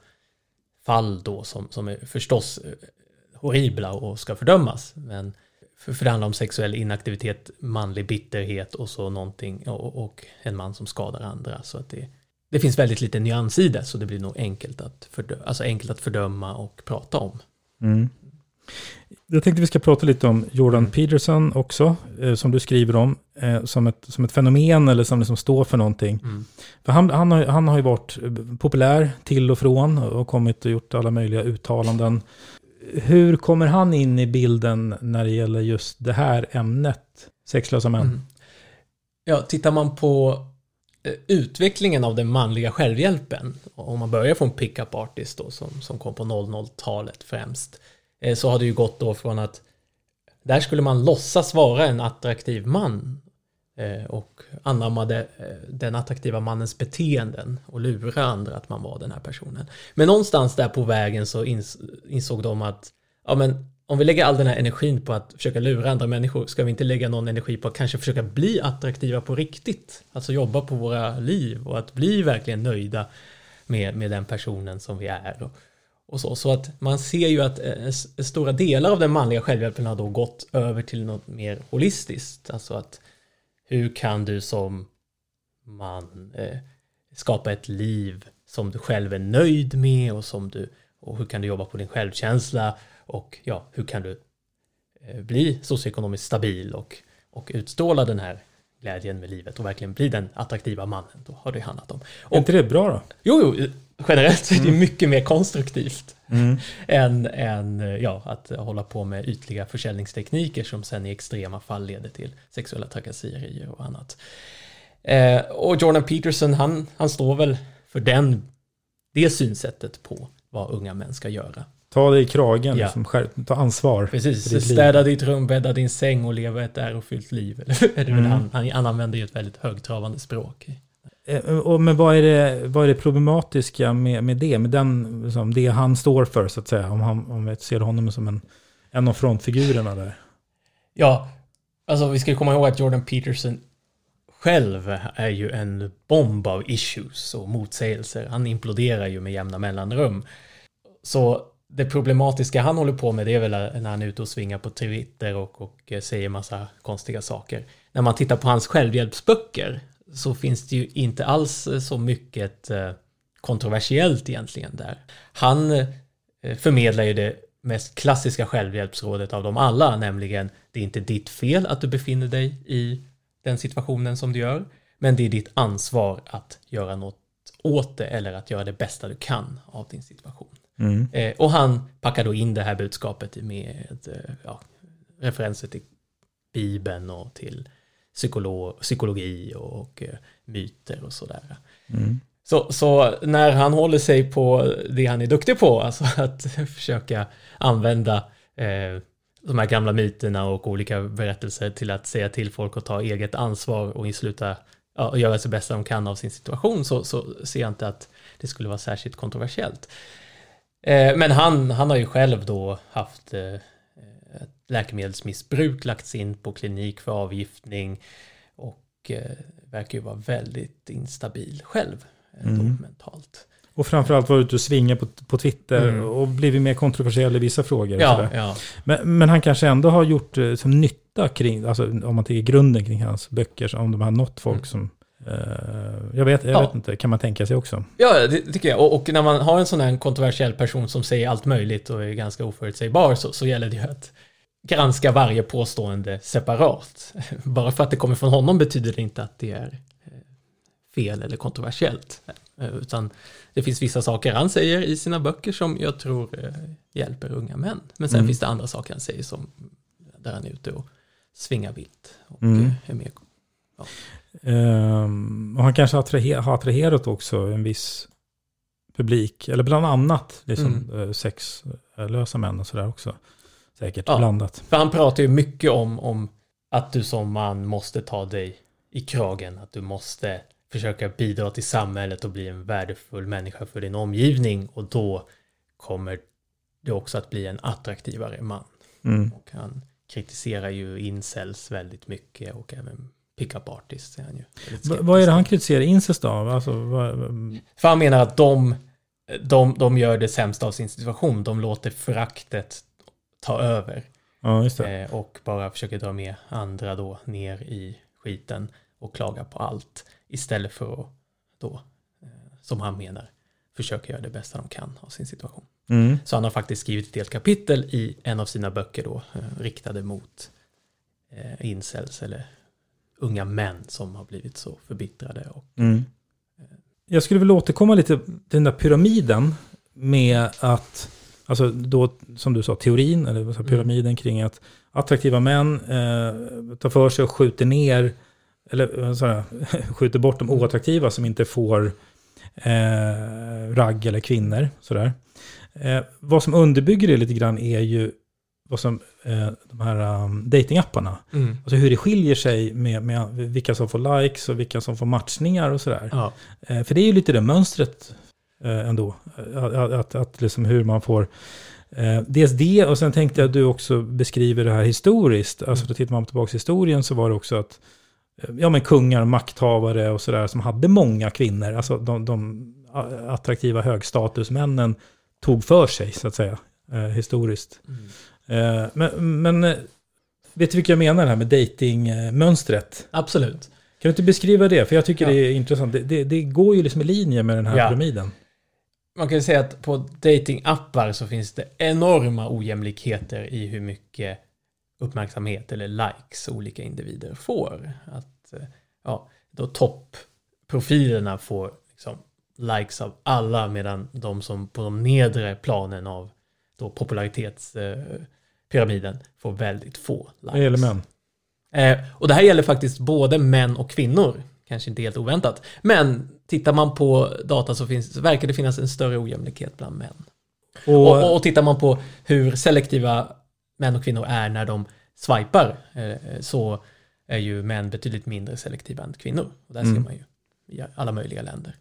fall då som, som är förstås eh, horribla och ska fördömas. Men för, för det handlar om sexuell inaktivitet, manlig bitterhet och så någonting och, och en man som skadar andra. Så att det, det finns väldigt lite nyans i det, så det blir nog enkelt att, fördö alltså enkelt att fördöma och prata om. Mm. Jag tänkte vi ska prata lite om Jordan Peterson också, eh, som du skriver om, eh, som, ett, som ett fenomen eller som liksom står för någonting. Mm. För han, han, har, han har ju varit eh, populär till och från och kommit och gjort alla möjliga uttalanden. Hur kommer han in i bilden när det gäller just det här ämnet, sexlösa män? Mm. Ja, tittar man på Eh, utvecklingen av den manliga självhjälpen, om man börjar från pickup artist då, som, som kom på 00-talet främst, eh, så har det ju gått då från att där skulle man låtsas vara en attraktiv man eh, och anammade den attraktiva mannens beteenden och lura andra att man var den här personen. Men någonstans där på vägen så insåg de att ja, men om vi lägger all den här energin på att försöka lura andra människor, ska vi inte lägga någon energi på att kanske försöka bli attraktiva på riktigt? Alltså jobba på våra liv och att bli verkligen nöjda med, med den personen som vi är. Och, och så, så att man ser ju att eh, stora delar av den manliga självhjälpen har då gått över till något mer holistiskt. Alltså att hur kan du som man eh, skapa ett liv som du själv är nöjd med och som du och hur kan du jobba på din självkänsla och ja, hur kan du eh, bli socioekonomiskt stabil och, och utstråla den här glädjen med livet och verkligen bli den attraktiva mannen. Då har det handlat om. Och, är inte det bra då? Jo, jo generellt mm. är det mm. mycket mer konstruktivt mm. än, än ja, att hålla på med ytliga försäljningstekniker som sen i extrema fall leder till sexuella trakasserier och annat. Eh, och Jordan Peterson, han, han står väl för den, det synsättet på vad unga män ska göra. Ta dig i kragen, ja. liksom, ta ansvar. Precis, städa ditt rum, bädda din säng och leva ett ärofyllt liv. mm. han, han, använder ju ett väldigt högtravande språk. Eh, och men vad är det, vad är det problematiska med, med det? Med den, liksom, det han står för, så att säga? Om, han, om vi ser honom som en, en av frontfigurerna där. Ja, alltså vi ska komma ihåg att Jordan Peterson själv är ju en bomb av issues och motsägelser. Han imploderar ju med jämna mellanrum. Så det problematiska han håller på med det är väl när han är ute och svingar på Twitter och, och eh, säger massa konstiga saker. När man tittar på hans självhjälpsböcker så finns det ju inte alls eh, så mycket eh, kontroversiellt egentligen där. Han förmedlar ju det mest klassiska självhjälpsrådet av dem alla, nämligen det är inte ditt fel att du befinner dig i den situationen som du gör, men det är ditt ansvar att göra något åt det eller att göra det bästa du kan av din situation. Mm. Eh, och han packar då in det här budskapet med ja, referenser till Bibeln och till psykolog, psykologi och, och uh, myter och sådär. Mm. Så, så när han håller sig på det han är duktig på, alltså att försöka använda eh, de här gamla myterna och olika berättelser till att säga till folk att ta eget ansvar och sluta ja, göra sig bästa de kan av sin situation så, så ser jag inte att det skulle vara särskilt kontroversiellt. Eh, men han, han har ju själv då haft eh, läkemedelsmissbruk lagts in på klinik för avgiftning och eh, verkar ju vara väldigt instabil själv mm. mentalt. Och framförallt varit ute och svinga på, på Twitter mm. och blivit mer kontroversiell i vissa frågor. Ja, ja. Men, men, han kanske ändå har gjort som nytta kring, alltså om man tänker grunden kring hans böcker, om de har nått folk mm. som jag vet, jag ja. vet inte, kan man tänka sig också? Ja, det tycker jag. Och, och, när man har en sån här kontroversiell person som säger allt möjligt och är ganska oförutsägbar så, så gäller det ju att granska varje påstående separat. Bara för att det kommer från honom betyder det inte att det är eh, fel eller kontroversiellt. Eh, utan det finns vissa saker han säger i sina böcker som jag tror eh, hjälper unga män. Men sen mm. finns det andra saker han säger som där han är ute och svingar vilt. Och mm. är med. Ja. Um, och han kanske har attraherat också en viss publik, eller bland annat liksom, mm. sexlösa män och sådär också säkert ja, blandat. För han pratar ju mycket om, om att du som man måste ta dig i kragen, att du måste försöka bidra till samhället och bli en värdefull människa för din omgivning och då kommer du också att bli en attraktivare man. Mm. Och han kritiserar ju incels väldigt mycket och även pickup artists är han ju. vad är det han kritiserar incels då? Alltså. För han menar att de de, de gör det sämsta av sin situation. De låter föraktet ta över. Ja. Eh, och bara försöker dra med andra då ner i skiten och klaga på allt. Istället för att då, eh, som han menar, försöka göra det bästa de kan av sin situation. Mm. Så han har faktiskt skrivit ett helt kapitel i en av sina böcker då, eh, riktade mot eh, incels eller unga män som har blivit så förbittrade. Och, Mm. Jag skulle vilja återkomma lite till den där pyramiden med att, alltså då som du sa, teorin, eller vad sa, pyramiden kring att attraktiva män eh, tar för sig och skjuter ner, eller sa jag, skjuter bort de oattraktiva som inte får eh, ragg eller kvinnor. Sådär. Eh, vad som underbygger det lite grann är ju vad som, eh, de här um, datingapparna. Mm. Alltså hur det skiljer sig med, med vilka som får likes och vilka som får matchningar och sådär. Ja. Eh, för det är ju lite det mönstret eh, ändå. Att, att, att, att liksom hur man får... Eh, dels det, och sen tänkte jag att du också beskriver det här historiskt. Alltså då tittar man tillbaka i historien så var det också att eh, ja, men kungar, makthavare och sådär som hade många kvinnor, alltså de, de attraktiva högstatusmännen tog för sig så att säga, eh, historiskt. Eh, men, men eh, vet du vilka jag menar här med datingmönstret? Absolut. Kan du inte beskriva det? För jag tycker Ja. det är intressant. Det, det, det går ju liksom i linje med den här Ja. pyramiden. Man kan ju säga att på datingappar så finns det enorma ojämlikheter i hur mycket uppmärksamhet eller likes olika individer får. Att eh, ja, då toppprofilerna får liksom likes av alla medan de som på de nedre planen av då popularitetspyramiden får väldigt få likes. Det gäller män. Eh, och det här gäller faktiskt både män och kvinnor. Kanske inte helt oväntat. Men tittar man på data så, finns, så verkar det finnas en större ojämlikhet bland män. Och, Och, och, tittar man på hur selektiva män och kvinnor är när de swipar eh, så är ju män betydligt mindre selektiva än kvinnor. Och där Mm. ser man ju i alla möjliga länder.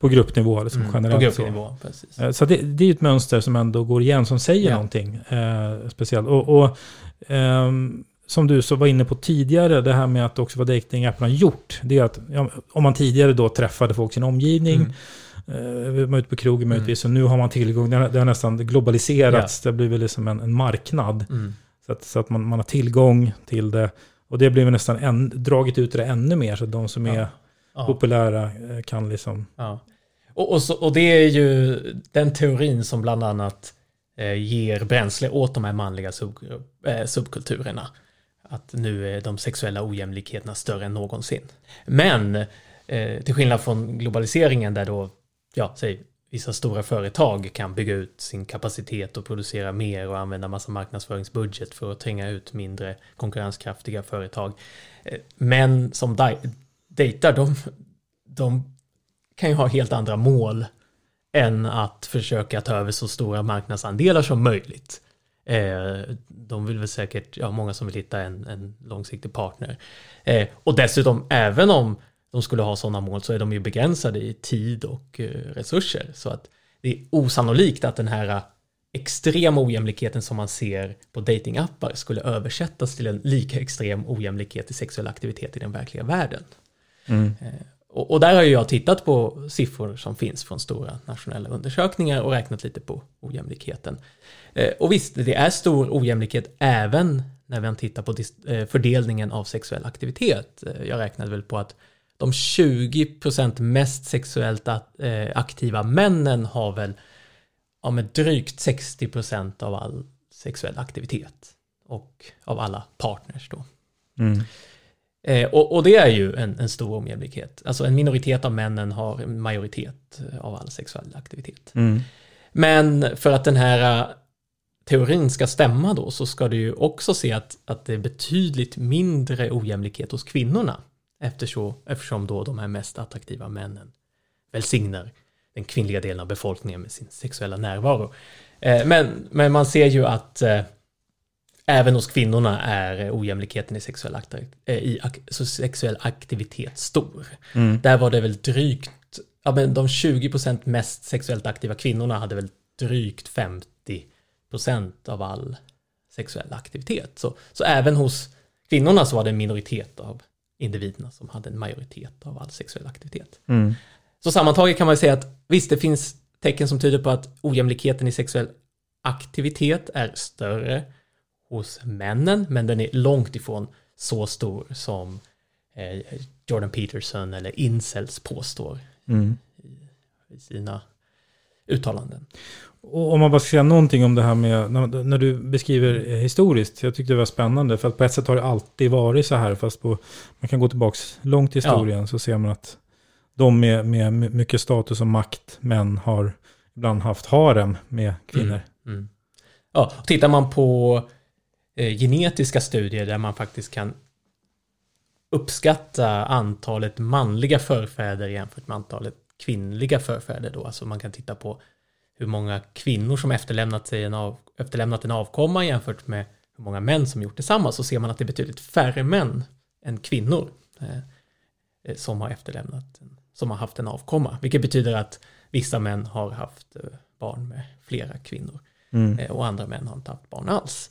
På gruppnivå, liksom Mm, generellt. på så. gruppnivå, precis. Eh, Så det, det är ett mönster som ändå går igen, som säger Ja. någonting eh, speciellt. Och, och ehm, som du så var inne på tidigare, det här med att också vad datingapparna gjort, det är att ja, om man tidigare då träffade folk i sin omgivning, Mm. eh, man ute på krogen möjligtvis, och nu har man tillgång, det har, det har nästan globaliserats, det har blivit liksom en, en marknad. Mm. Så att, så att man, man har tillgång till det. Och det blir nästan en, dragit ut det ännu mer, så att de som är Ja. populära eh, kan liksom... Ja. Och, och, så, och det är ju den teorin som bland annat eh, ger bränsle åt de här manliga subgrupp, eh, subkulturerna. Att nu är de sexuella ojämlikheterna större än någonsin. Men eh, till skillnad från globaliseringen där då, ja, säg vissa stora företag kan bygga ut sin kapacitet och producera mer och använda massa marknadsföringsbudget för att tränga ut mindre konkurrenskraftiga företag. Eh, Men som dejtar, de, de kan ju ha helt andra mål än att försöka ta över så stora marknadsandelar som möjligt. Eh, de vill väl säkert, ja många som vill hitta en, en långsiktig partner. Eh, och dessutom, även om de skulle ha sådana mål så är de ju begränsade i tid och eh, resurser. Så att det är osannolikt att den här eh, extrema ojämlikheten som man ser på datingappar skulle översättas till en lika extrem ojämlikhet i sexuell aktivitet i den verkliga världen. Mm. Och, och där har ju jag tittat på siffror som finns från stora nationella undersökningar och räknat lite på ojämlikheten. Eh, och visst, det är stor ojämlikhet även när man tittar på eh, fördelningen av sexuell aktivitet. Jag räknade väl på att de 20% mest sexuellt aktiva männen har väl ja, med drygt 60% av all sexuell aktivitet och av alla partners då. Mm. Eh, och, och det är ju en, en stor ojämlikhet. Alltså en minoritet av männen har en majoritet av all sexuell aktivitet. Mm. Men för att den här eh, teorin ska stämma då så ska du ju också se att, att det är betydligt mindre ojämlikhet hos kvinnorna. Eftersom, eftersom då de här mest attraktiva männen välsignar den kvinnliga delen av befolkningen med sin sexuella närvaro. Eh, men, men man ser ju att eh, även hos kvinnorna är ojämlikheten i sexuell, akti- eh, i sexuell aktivitet stor. Mm. Där var det väl drygt, ja men de 20% mest sexuellt aktiva kvinnorna hade väl drygt 50% av all sexuell aktivitet. Så, så även hos kvinnorna så var det en minoritet av individerna som hade en majoritet av all sexuell aktivitet. Mm. Så sammantaget kan man säga att visst, det finns tecken som tyder på att ojämlikheten i sexuell aktivitet är större hos männen, men den är långt ifrån så stor som eh, Jordan Peterson eller Incels påstår Mm. i, sina uttalanden. Och om man bara ska säga någonting om det här med, när, när du beskriver eh, historiskt, jag tyckte det var spännande, för att på ett sätt har det alltid varit så här, fast på, man kan gå tillbaka långt i historien så ser man att de med, med mycket status och makt, män, har ibland haft harem med kvinnor. Mm. Mm. Ja, och tittar man på genetiska studier där man faktiskt kan uppskatta antalet manliga förfäder jämfört med antalet kvinnliga förfäder då. Alltså man kan titta på hur många kvinnor som efterlämnat, sig en, av, efterlämnat en avkomma jämfört med hur många män som gjort detsamma så ser man att det är betydligt färre män än kvinnor eh, som har efterlämnat, som har haft en avkomma. Vilket betyder att vissa män har haft eh, barn med flera kvinnor Mm. eh, och andra män har inte haft barn alls.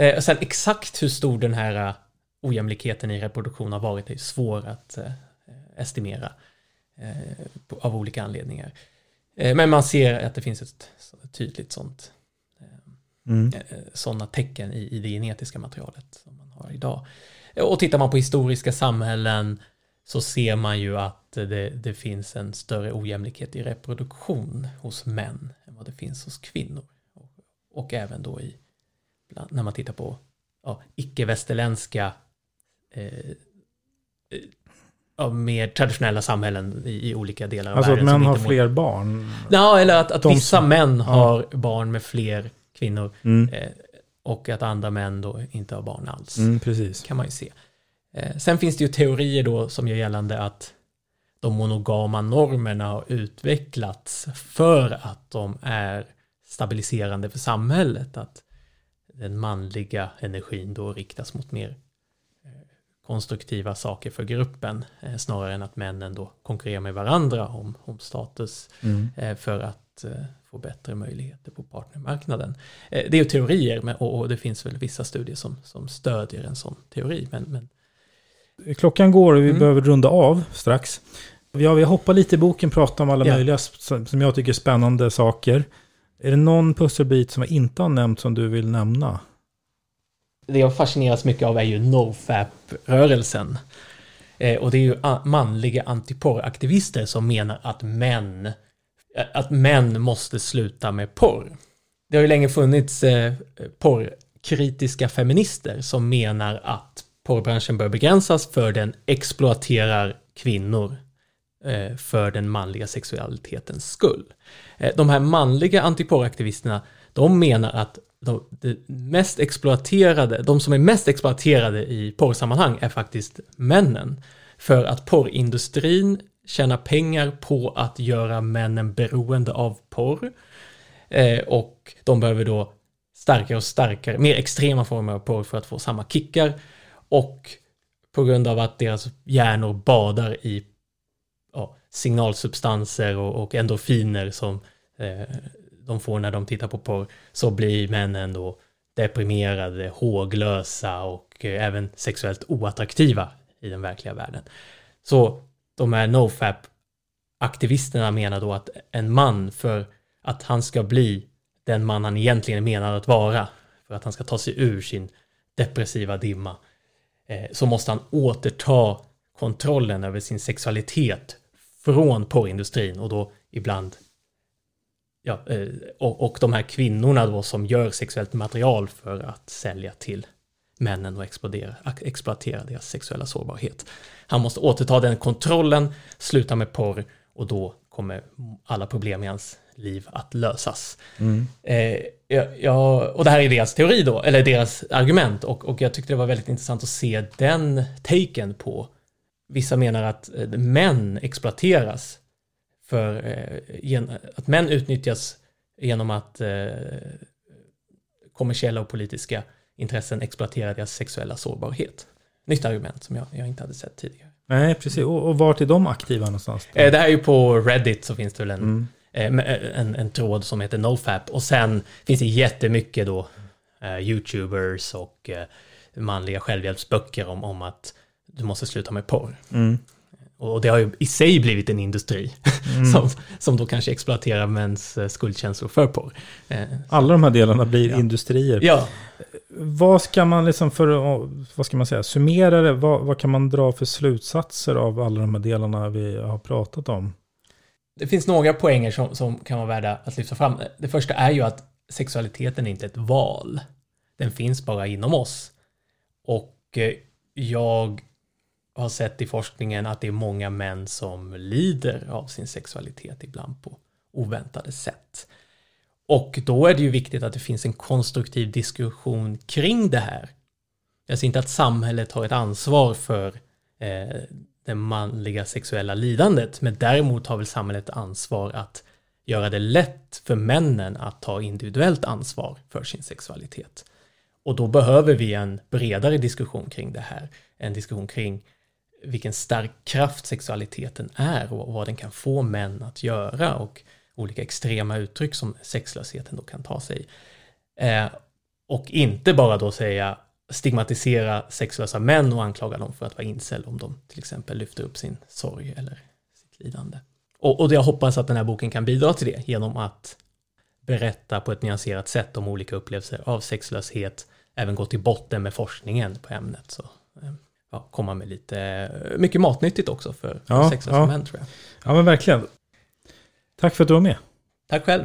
Eh, sen exakt hur stor den här eh, ojämlikheten i reproduktion har varit är svår att eh, estimera eh, på, av olika anledningar. Eh, men man ser att det finns ett så- tydligt sånt Mm. eh, sådana tecken i, i det genetiska materialet som man har idag. Och tittar man på historiska samhällen så ser man ju att det, det finns en större ojämlikhet i reproduktion hos män än vad det finns hos kvinnor. Och, och även då i, när man tittar på ja, icke-västerländska eh, eh, ja, mer traditionella samhällen i, i olika delar av Alltså att världen. som män har mår- fler barn. Ja, eller att, att De vissa som- män ja. har barn med fler kvinnor Mm. eh, och att andra män då inte har barn alls. Mm, precis. kan man ju se. Eh, sen finns det ju teorier då som gör gällande att de monogama normerna har utvecklats för att de är stabiliserande för samhället. Att den manliga energin då riktas mot mer eh, konstruktiva saker för gruppen eh, snarare än att männen då konkurrerar med varandra om, om status Mm. eh, för att få bättre möjligheter på partnermarknaden. Det är ju teorier och, det finns väl vissa studier som, som stödjer en sån teori. Men, men Klockan går och vi Mm. behöver runda av strax. Ja, vi hoppar lite i boken, pratar om alla Ja. möjliga som som jag tycker är spännande saker. Är det någon pusselbit som jag inte har nämnt som du vill nämna? det jag fascineras mycket av är ju nofap-rörelsen. Eh, och det är ju ah, manliga antiporraktivister som menar att män, eh, att män måste sluta med porr. Det har ju länge funnits eh, porrkritiska feminister som menar att porrbranschen bör begränsas för den exploaterar kvinnor Eh, för den manliga sexualitetens skull. Eh, de här manliga antiporraktivisterna, de menar att de, de mest exploaterade, de som är mest exploaterade i porrsammanhang är faktiskt männen. För att porrindustrin tjänar pengar på att göra männen beroende av porr. Eh, och de behöver då starkare och starkare, mer extrema former av porr för att få samma kickar. Och på grund av att deras hjärnor badar i signalsubstanser och, och endorfiner som eh, de får när de tittar på porr så blir männen då deprimerade, håglösa och eh, även sexuellt oattraktiva i den verkliga världen. Så de här nofap-aktivisterna menar då att en man för att han ska bli den man han egentligen är menad att vara, för att han ska ta sig ur sin depressiva dimma, eh, så måste han återta kontrollen över sin sexualitet från porrindustrin och då ibland ja, eh, och, och de här kvinnorna då som gör sexuellt material för att sälja till männen och exploatera, deras sexuella sårbarhet. Han måste återta den kontrollen, sluta med porr och då kommer alla problem i hans liv att lösas. Mm. Eh, ja, ja, och det här är deras teori då, eller deras argument och, och jag tyckte det var väldigt intressant att se den taken på. Vissa menar att eh, män exploateras för eh, att män utnyttjas genom att eh, kommersiella och politiska intressen exploaterar deras sexuella sårbarhet. Nytt argument som jag, jag inte hade sett tidigare. Nej, precis. Och, och vart är de aktiva någonstans? Det här är ju på Reddit så finns det väl en, Mm. en, en tråd som heter NoFap och sen finns det jättemycket då eh, YouTubers och eh, manliga självhjälpsböcker om, om att du måste sluta med porr. Mm. Och det har ju i sig blivit en industri Mm. som, som då kanske exploaterar mäns eh, skuldkänslor för porr. Eh, Alla de här delarna blir Ja. industrier. Ja, Vad ska man liksom för vad ska man säga, summera det? Vad, vad kan man dra för slutsatser av alla de här delarna vi har pratat om? det finns några poänger som, som kan vara värda att lyfta fram. Det första är ju att sexualiteten är inte ett val. Den finns bara inom oss. Och eh, jag har sett i forskningen att det är många män som lider av sin sexualitet ibland på oväntade sätt. Och då är det ju viktigt att det finns en konstruktiv diskussion kring det här. Jag ser inte att samhället har ett ansvar för eh, det manliga sexuella lidandet, men däremot har väl samhället ansvar att göra det lätt för männen att ta individuellt ansvar för sin sexualitet. Och då behöver vi en bredare diskussion kring det här. En diskussion kring vilken stark kraft sexualiteten är och vad den kan få män att göra och olika extrema uttryck som sexlösheten då kan ta sig. Eh, och inte bara då säga stigmatisera sexlösa män och anklaga dem för att vara incel om de till exempel lyfter upp sin sorg eller sitt lidande. Och, och jag hoppas att den här boken kan bidra till det genom att berätta på ett nyanserat sätt om olika upplevelser av sexlöshet, även gå till botten med forskningen på ämnet. Så, eh, ja, komma med lite, eh, mycket matnyttigt också för, Ja, sexlösa ja. män tror jag. Ja men verkligen. Tack för att du var med. Tack själv.